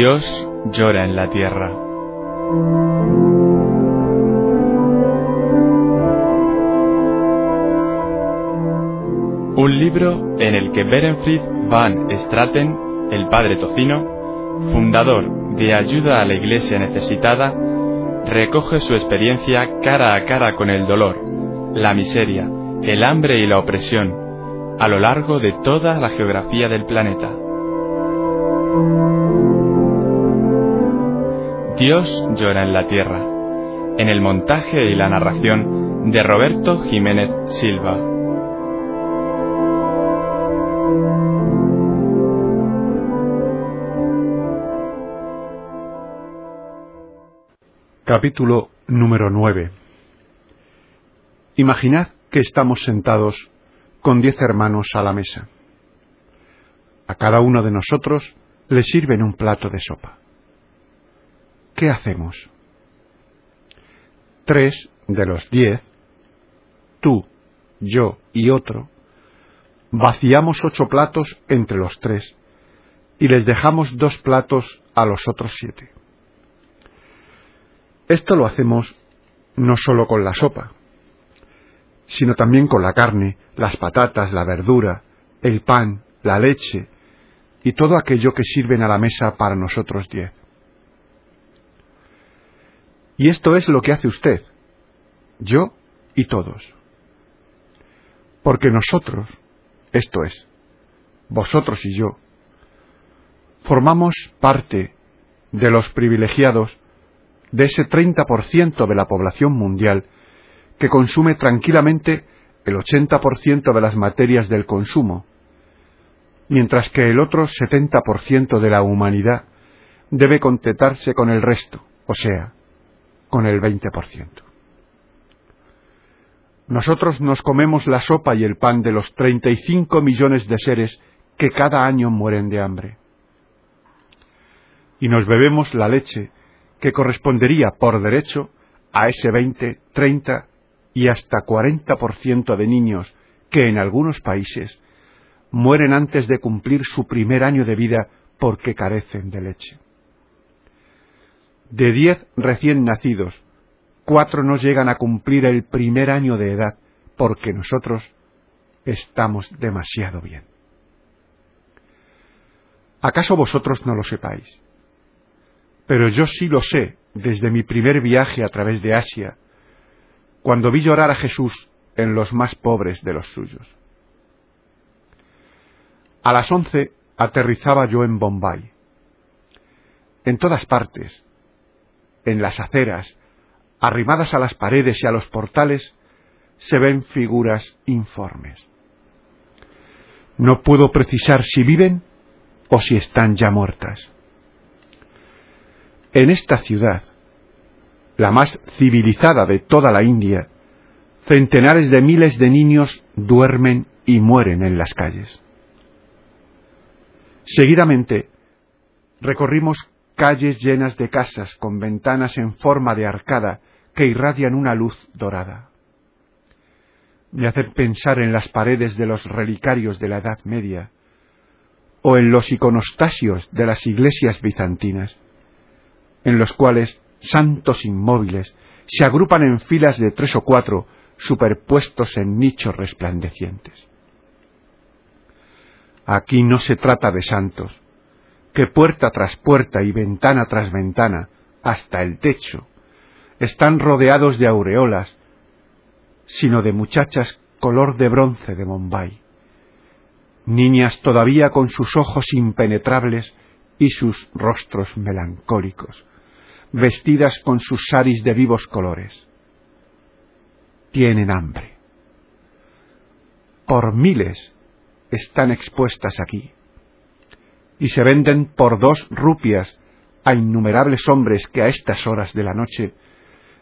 Dios llora en la tierra. Un libro en el que Berenfried van Straten, el padre Tocino, fundador de Ayuda a la Iglesia Necesitada, recoge su experiencia cara a cara con el dolor, la miseria, el hambre y la opresión a lo largo de toda la geografía del planeta. Dios llora en la tierra, en el montaje y la narración de Roberto Jiménez Silva. Capítulo número 9 Imaginad que estamos sentados con diez hermanos a la mesa. A cada uno de nosotros le sirven un plato de sopa. ¿Qué hacemos? Tres de los diez, tú, yo y otro, vaciamos ocho platos entre los tres y les dejamos dos platos a los otros siete. Esto lo hacemos no solo con la sopa, sino también con la carne, las patatas, la verdura, el pan, la leche y todo aquello que sirven a la mesa para nosotros diez. Y esto es lo que hace usted, yo y todos. Porque nosotros, esto es, vosotros y yo, formamos parte de los privilegiados de ese 30% de la población mundial que consume tranquilamente el 80% de las materias del consumo, mientras que el otro 70% de la humanidad debe contentarse con el resto, o sea, con el 20%. Nosotros nos comemos la sopa y el pan de los 35 millones de seres que cada año mueren de hambre. Y nos bebemos la leche que correspondería por derecho a ese 20, 30 y hasta 40% de niños que en algunos países mueren antes de cumplir su primer año de vida porque carecen de leche. De diez recién nacidos, cuatro no llegan a cumplir el primer año de edad porque nosotros estamos demasiado bien. ¿Acaso vosotros no lo sepáis? Pero yo sí lo sé desde mi primer viaje a través de Asia, cuando vi llorar a Jesús en los más pobres de los suyos. A las once aterrizaba yo en Bombay. En todas partes, en las aceras, arrimadas a las paredes y a los portales, se ven figuras informes. No puedo precisar si viven o si están ya muertas. En esta ciudad, la más civilizada de toda la India, centenares de miles de niños duermen y mueren en las calles. Seguidamente, recorrimos calles llenas de casas con ventanas en forma de arcada que irradian una luz dorada. Me hacen pensar en las paredes de los relicarios de la Edad Media o en los iconostasios de las iglesias bizantinas, en los cuales santos inmóviles se agrupan en filas de tres o cuatro superpuestos en nichos resplandecientes. Aquí no se trata de santos, que puerta tras puerta y ventana tras ventana, hasta el techo, están rodeados de aureolas, sino de muchachas color de bronce de Bombay, niñas todavía con sus ojos impenetrables y sus rostros melancólicos, vestidas con sus saris de vivos colores. Tienen hambre. Por miles están expuestas aquí y se venden por dos rupias a innumerables hombres que a estas horas de la noche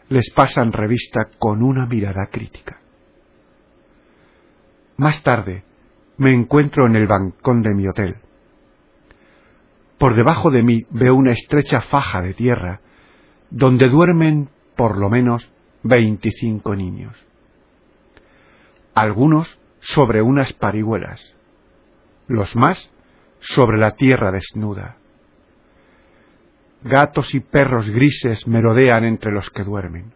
les pasan revista con una mirada crítica. Más tarde me encuentro en el bancón de mi hotel. Por debajo de mí veo una estrecha faja de tierra donde duermen por lo menos veinticinco niños. Algunos sobre unas parihuelas, los más sobre la tierra desnuda. Gatos y perros grises merodean entre los que duermen.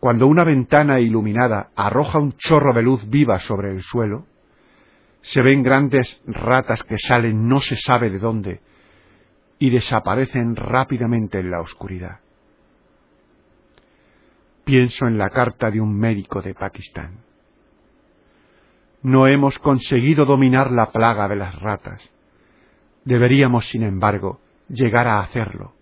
Cuando una ventana iluminada arroja un chorro de luz viva sobre el suelo, se ven grandes ratas que salen no se sabe de dónde y desaparecen rápidamente en la oscuridad. Pienso en la carta de un médico de Pakistán. No hemos conseguido dominar la plaga de las ratas. Deberíamos, sin embargo, llegar a hacerlo,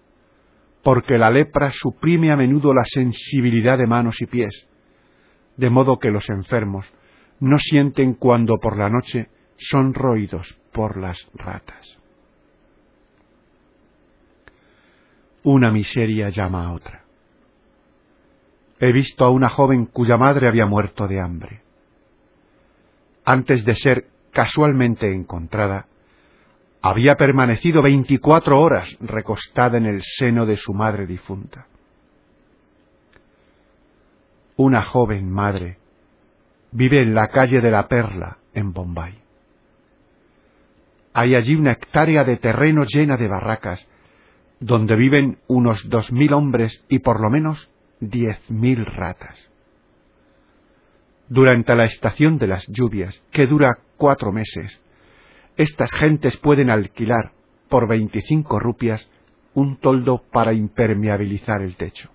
porque la lepra suprime a menudo la sensibilidad de manos y pies, de modo que los enfermos no sienten cuando por la noche son roídos por las ratas. Una miseria llama a otra. He visto a una joven cuya madre había muerto de hambre. Antes de ser casualmente encontrada, había permanecido veinticuatro horas recostada en el seno de su madre difunta. Una joven madre vive en la calle de la Perla, en Bombay. Hay allí una hectárea de terreno llena de barracas, donde viven unos dos mil hombres y por lo menos diez mil ratas. Durante la estación de las lluvias, que dura cuatro meses, estas gentes pueden alquilar por veinticinco rupias un toldo para impermeabilizar el techo.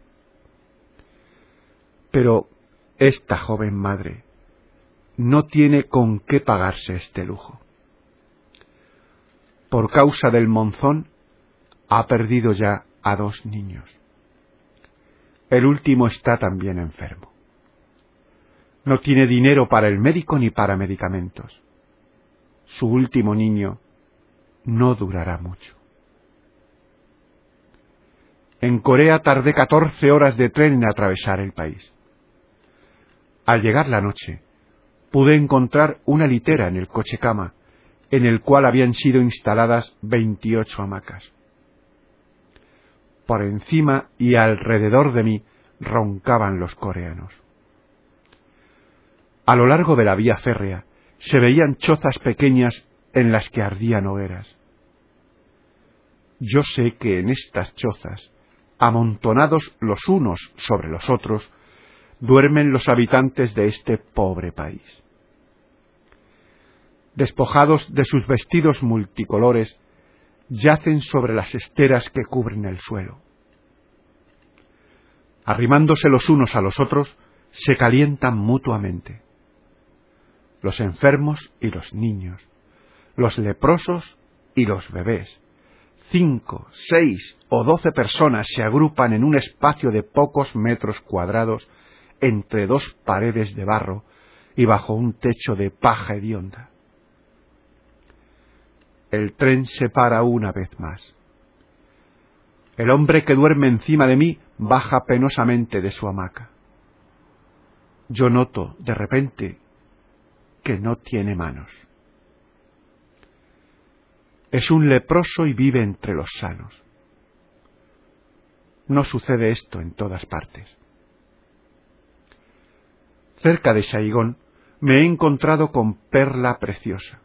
Pero esta joven madre no tiene con qué pagarse este lujo. Por causa del monzón, ha perdido ya a dos niños. El último está también enfermo. No tiene dinero para el médico ni para medicamentos su último niño no durará mucho. En Corea tardé catorce horas de tren en atravesar el país. Al llegar la noche, pude encontrar una litera en el coche cama, en el cual habían sido instaladas veintiocho hamacas. Por encima y alrededor de mí roncaban los coreanos. A lo largo de la vía férrea se veían chozas pequeñas en las que ardían hogueras. Yo sé que en estas chozas, amontonados los unos sobre los otros, duermen los habitantes de este pobre país. Despojados de sus vestidos multicolores, yacen sobre las esteras que cubren el suelo. Arrimándose los unos a los otros, se calientan mutuamente los enfermos y los niños, los leprosos y los bebés. Cinco, seis o doce personas se agrupan en un espacio de pocos metros cuadrados entre dos paredes de barro y bajo un techo de paja hedionda. El tren se para una vez más. El hombre que duerme encima de mí baja penosamente de su hamaca. Yo noto, de repente, que no tiene manos. Es un leproso y vive entre los sanos. No sucede esto en todas partes. Cerca de Saigón me he encontrado con Perla Preciosa.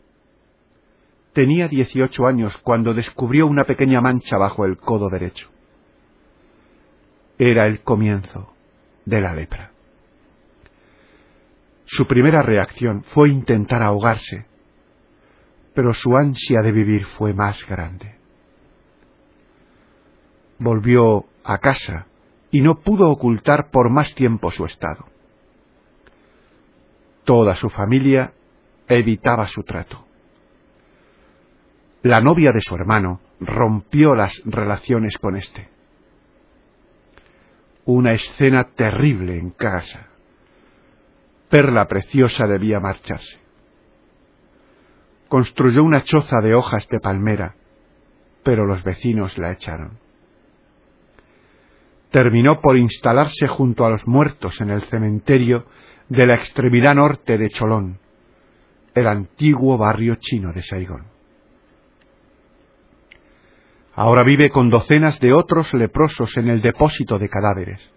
Tenía dieciocho años cuando descubrió una pequeña mancha bajo el codo derecho. Era el comienzo de la lepra. Su primera reacción fue intentar ahogarse, pero su ansia de vivir fue más grande. Volvió a casa y no pudo ocultar por más tiempo su estado. Toda su familia evitaba su trato. La novia de su hermano rompió las relaciones con éste. Una escena terrible en casa. Perla preciosa debía marcharse. Construyó una choza de hojas de palmera, pero los vecinos la echaron. Terminó por instalarse junto a los muertos en el cementerio de la extremidad norte de Cholón, el antiguo barrio chino de Saigón. Ahora vive con docenas de otros leprosos en el depósito de cadáveres.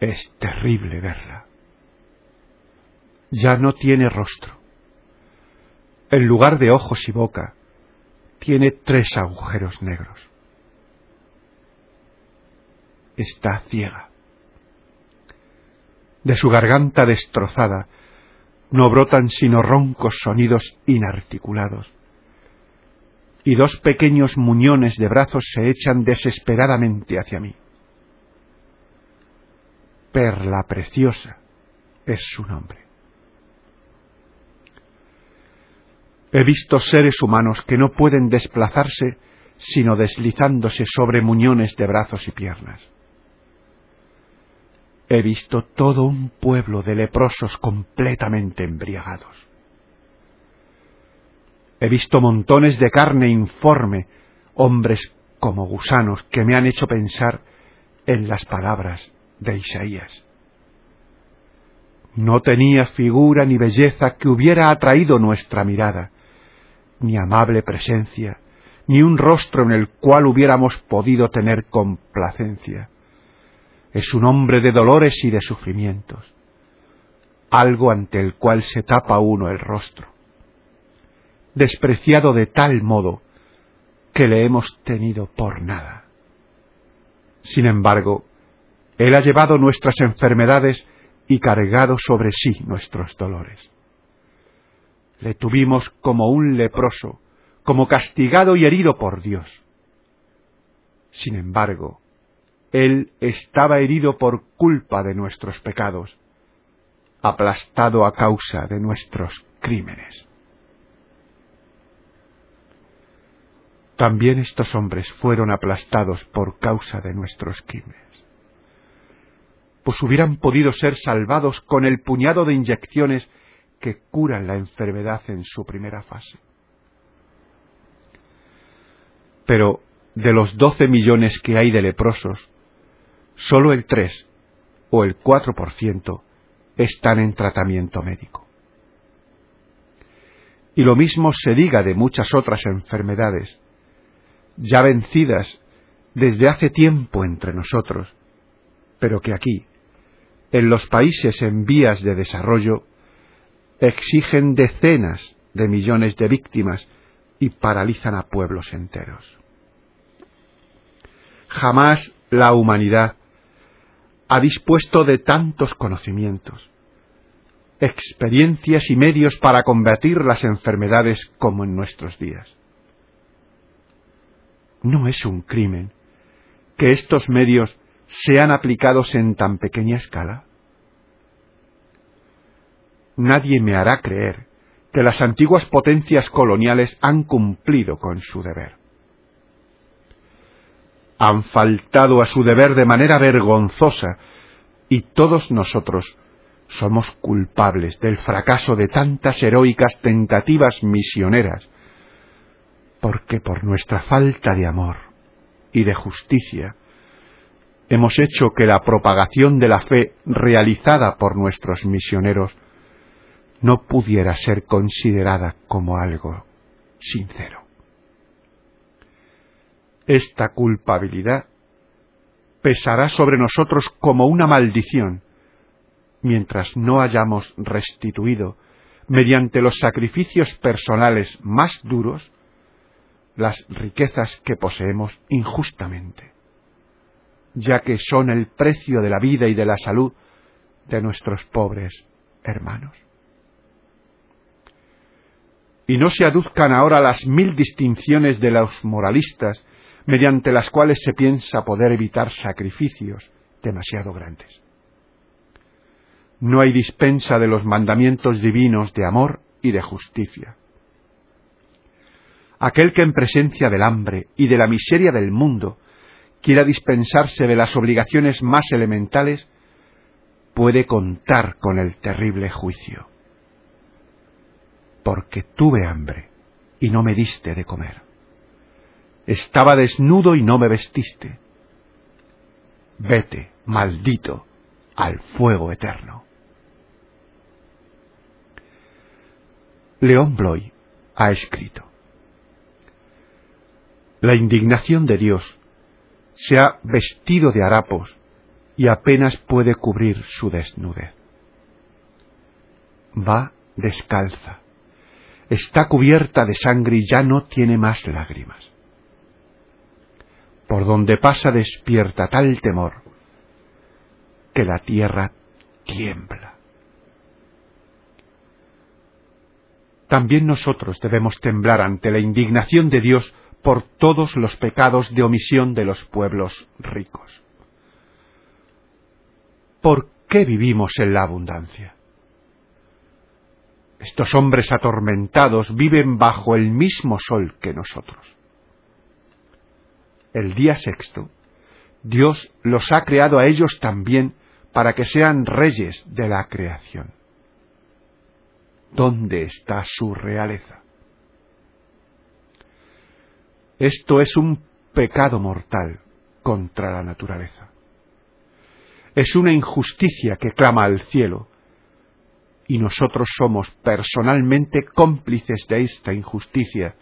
Es terrible verla ya no tiene rostro. En lugar de ojos y boca, tiene tres agujeros negros. Está ciega. De su garganta destrozada no brotan sino roncos sonidos inarticulados. Y dos pequeños muñones de brazos se echan desesperadamente hacia mí. Perla preciosa es su nombre. He visto seres humanos que no pueden desplazarse sino deslizándose sobre muñones de brazos y piernas. He visto todo un pueblo de leprosos completamente embriagados. He visto montones de carne informe, hombres como gusanos que me han hecho pensar en las palabras de Isaías. No tenía figura ni belleza que hubiera atraído nuestra mirada, ni amable presencia, ni un rostro en el cual hubiéramos podido tener complacencia. Es un hombre de dolores y de sufrimientos, algo ante el cual se tapa uno el rostro, despreciado de tal modo que le hemos tenido por nada. Sin embargo, Él ha llevado nuestras enfermedades y cargado sobre sí nuestros dolores. Le tuvimos como un leproso, como castigado y herido por Dios. Sin embargo, Él estaba herido por culpa de nuestros pecados, aplastado a causa de nuestros crímenes. También estos hombres fueron aplastados por causa de nuestros crímenes pues hubieran podido ser salvados con el puñado de inyecciones que curan la enfermedad en su primera fase. Pero de los doce millones que hay de leprosos, solo el tres o el cuatro por ciento están en tratamiento médico. Y lo mismo se diga de muchas otras enfermedades, ya vencidas desde hace tiempo entre nosotros, pero que aquí, en los países en vías de desarrollo, exigen decenas de millones de víctimas y paralizan a pueblos enteros. Jamás la humanidad ha dispuesto de tantos conocimientos, experiencias y medios para combatir las enfermedades como en nuestros días. No es un crimen que estos medios sean aplicados en tan pequeña escala nadie me hará creer que las antiguas potencias coloniales han cumplido con su deber. Han faltado a su deber de manera vergonzosa y todos nosotros somos culpables del fracaso de tantas heroicas tentativas misioneras, porque por nuestra falta de amor y de justicia hemos hecho que la propagación de la fe realizada por nuestros misioneros no pudiera ser considerada como algo sincero. Esta culpabilidad pesará sobre nosotros como una maldición mientras no hayamos restituido, mediante los sacrificios personales más duros, las riquezas que poseemos injustamente, ya que son el precio de la vida y de la salud de nuestros pobres hermanos y no se aduzcan ahora las mil distinciones de los moralistas mediante las cuales se piensa poder evitar sacrificios demasiado grandes. No hay dispensa de los mandamientos divinos de amor y de justicia. Aquel que en presencia del hambre y de la miseria del mundo quiera dispensarse de las obligaciones más elementales, puede contar con el terrible juicio porque tuve hambre y no me diste de comer. Estaba desnudo y no me vestiste. Vete, maldito, al fuego eterno. León Bloy ha escrito. La indignación de Dios se ha vestido de harapos y apenas puede cubrir su desnudez. Va descalza está cubierta de sangre y ya no tiene más lágrimas. Por donde pasa despierta tal temor que la tierra tiembla. También nosotros debemos temblar ante la indignación de Dios por todos los pecados de omisión de los pueblos ricos. ¿Por qué vivimos en la abundancia? Estos hombres atormentados viven bajo el mismo sol que nosotros. El día sexto, Dios los ha creado a ellos también para que sean reyes de la creación. ¿Dónde está su realeza? Esto es un pecado mortal contra la naturaleza. Es una injusticia que clama al cielo, y nosotros somos personalmente cómplices de esta injusticia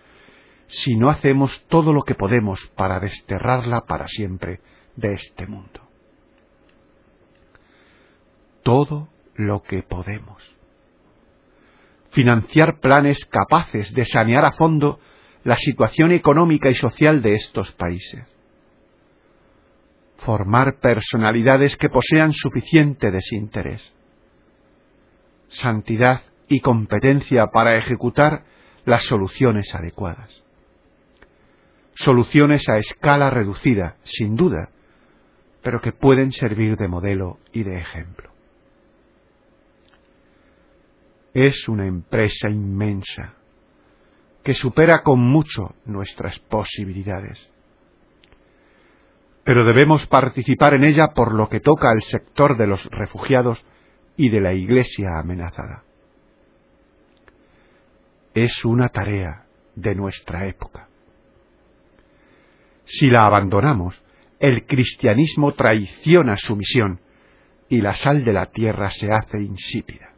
si no hacemos todo lo que podemos para desterrarla para siempre de este mundo. Todo lo que podemos. Financiar planes capaces de sanear a fondo la situación económica y social de estos países. Formar personalidades que posean suficiente desinterés, santidad y competencia para ejecutar las soluciones adecuadas. Soluciones a escala reducida, sin duda, pero que pueden servir de modelo y de ejemplo. Es una empresa inmensa que supera con mucho nuestras posibilidades. Pero debemos participar en ella por lo que toca al sector de los refugiados y de la Iglesia amenazada. Es una tarea de nuestra época. Si la abandonamos, el cristianismo traiciona su misión y la sal de la tierra se hace insípida.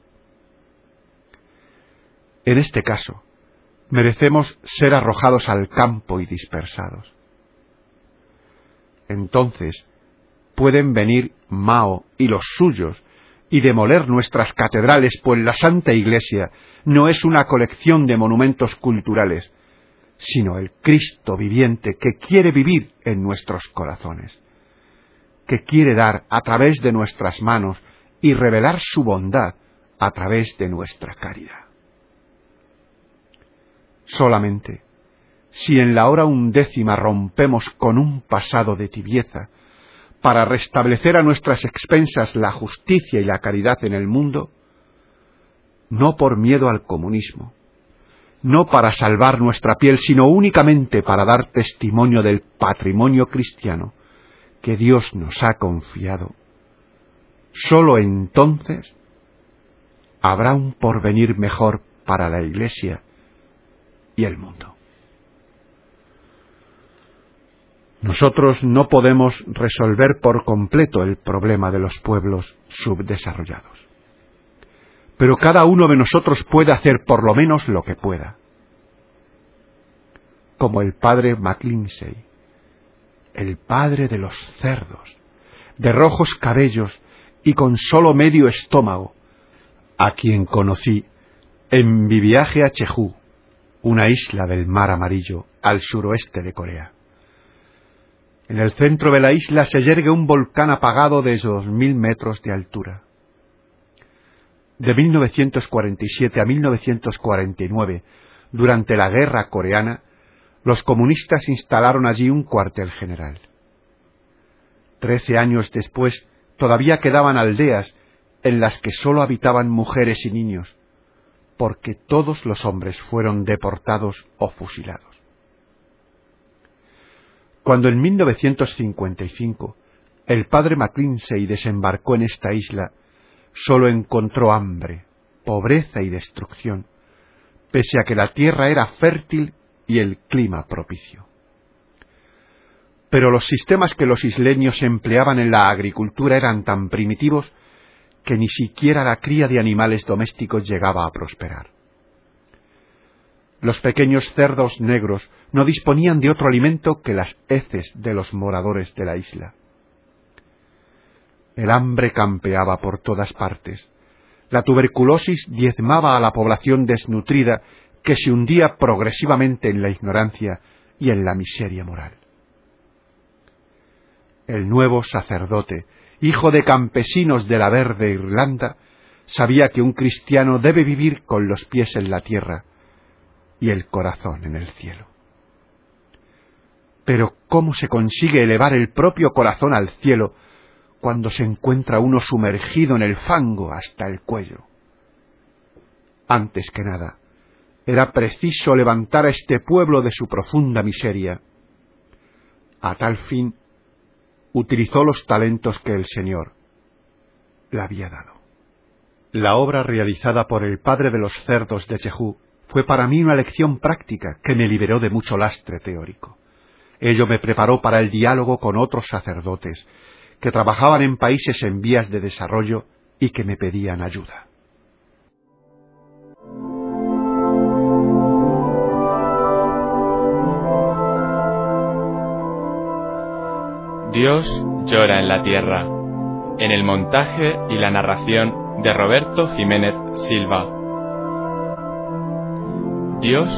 En este caso, merecemos ser arrojados al campo y dispersados. Entonces pueden venir Mao y los suyos y demoler nuestras catedrales, pues la Santa Iglesia no es una colección de monumentos culturales, sino el Cristo viviente que quiere vivir en nuestros corazones, que quiere dar a través de nuestras manos y revelar su bondad a través de nuestra caridad. Solamente si en la hora undécima rompemos con un pasado de tibieza, para restablecer a nuestras expensas la justicia y la caridad en el mundo, no por miedo al comunismo, no para salvar nuestra piel, sino únicamente para dar testimonio del patrimonio cristiano que Dios nos ha confiado. Sólo entonces habrá un porvenir mejor para la Iglesia y el mundo. Nosotros no podemos resolver por completo el problema de los pueblos subdesarrollados. Pero cada uno de nosotros puede hacer por lo menos lo que pueda. Como el padre McLinsey, el padre de los cerdos, de rojos cabellos y con solo medio estómago, a quien conocí en mi viaje a Cheju, una isla del mar amarillo al suroeste de Corea. En el centro de la isla se yergue un volcán apagado de dos mil metros de altura. De 1947 a 1949, durante la guerra coreana, los comunistas instalaron allí un cuartel general. Trece años después, todavía quedaban aldeas en las que sólo habitaban mujeres y niños, porque todos los hombres fueron deportados o fusilados. Cuando en 1955 el padre Maclinsey desembarcó en esta isla, sólo encontró hambre, pobreza y destrucción, pese a que la tierra era fértil y el clima propicio. Pero los sistemas que los isleños empleaban en la agricultura eran tan primitivos que ni siquiera la cría de animales domésticos llegaba a prosperar. Los pequeños cerdos negros no disponían de otro alimento que las heces de los moradores de la isla. El hambre campeaba por todas partes. La tuberculosis diezmaba a la población desnutrida que se hundía progresivamente en la ignorancia y en la miseria moral. El nuevo sacerdote, hijo de campesinos de la verde Irlanda, sabía que un cristiano debe vivir con los pies en la tierra y el corazón en el cielo. Pero ¿cómo se consigue elevar el propio corazón al cielo cuando se encuentra uno sumergido en el fango hasta el cuello? Antes que nada, era preciso levantar a este pueblo de su profunda miseria. A tal fin, utilizó los talentos que el Señor le había dado. La obra realizada por el padre de los cerdos de Jehú fue para mí una lección práctica que me liberó de mucho lastre teórico. Ello me preparó para el diálogo con otros sacerdotes que trabajaban en países en vías de desarrollo y que me pedían ayuda. Dios llora en la tierra. En el montaje y la narración de Roberto Jiménez Silva. Dios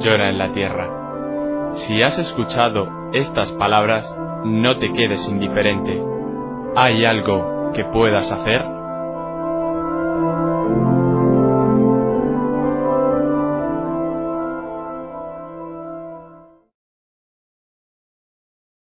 llora en la tierra. Si has escuchado estas palabras, no te quedes indiferente. ¿Hay algo que puedas hacer?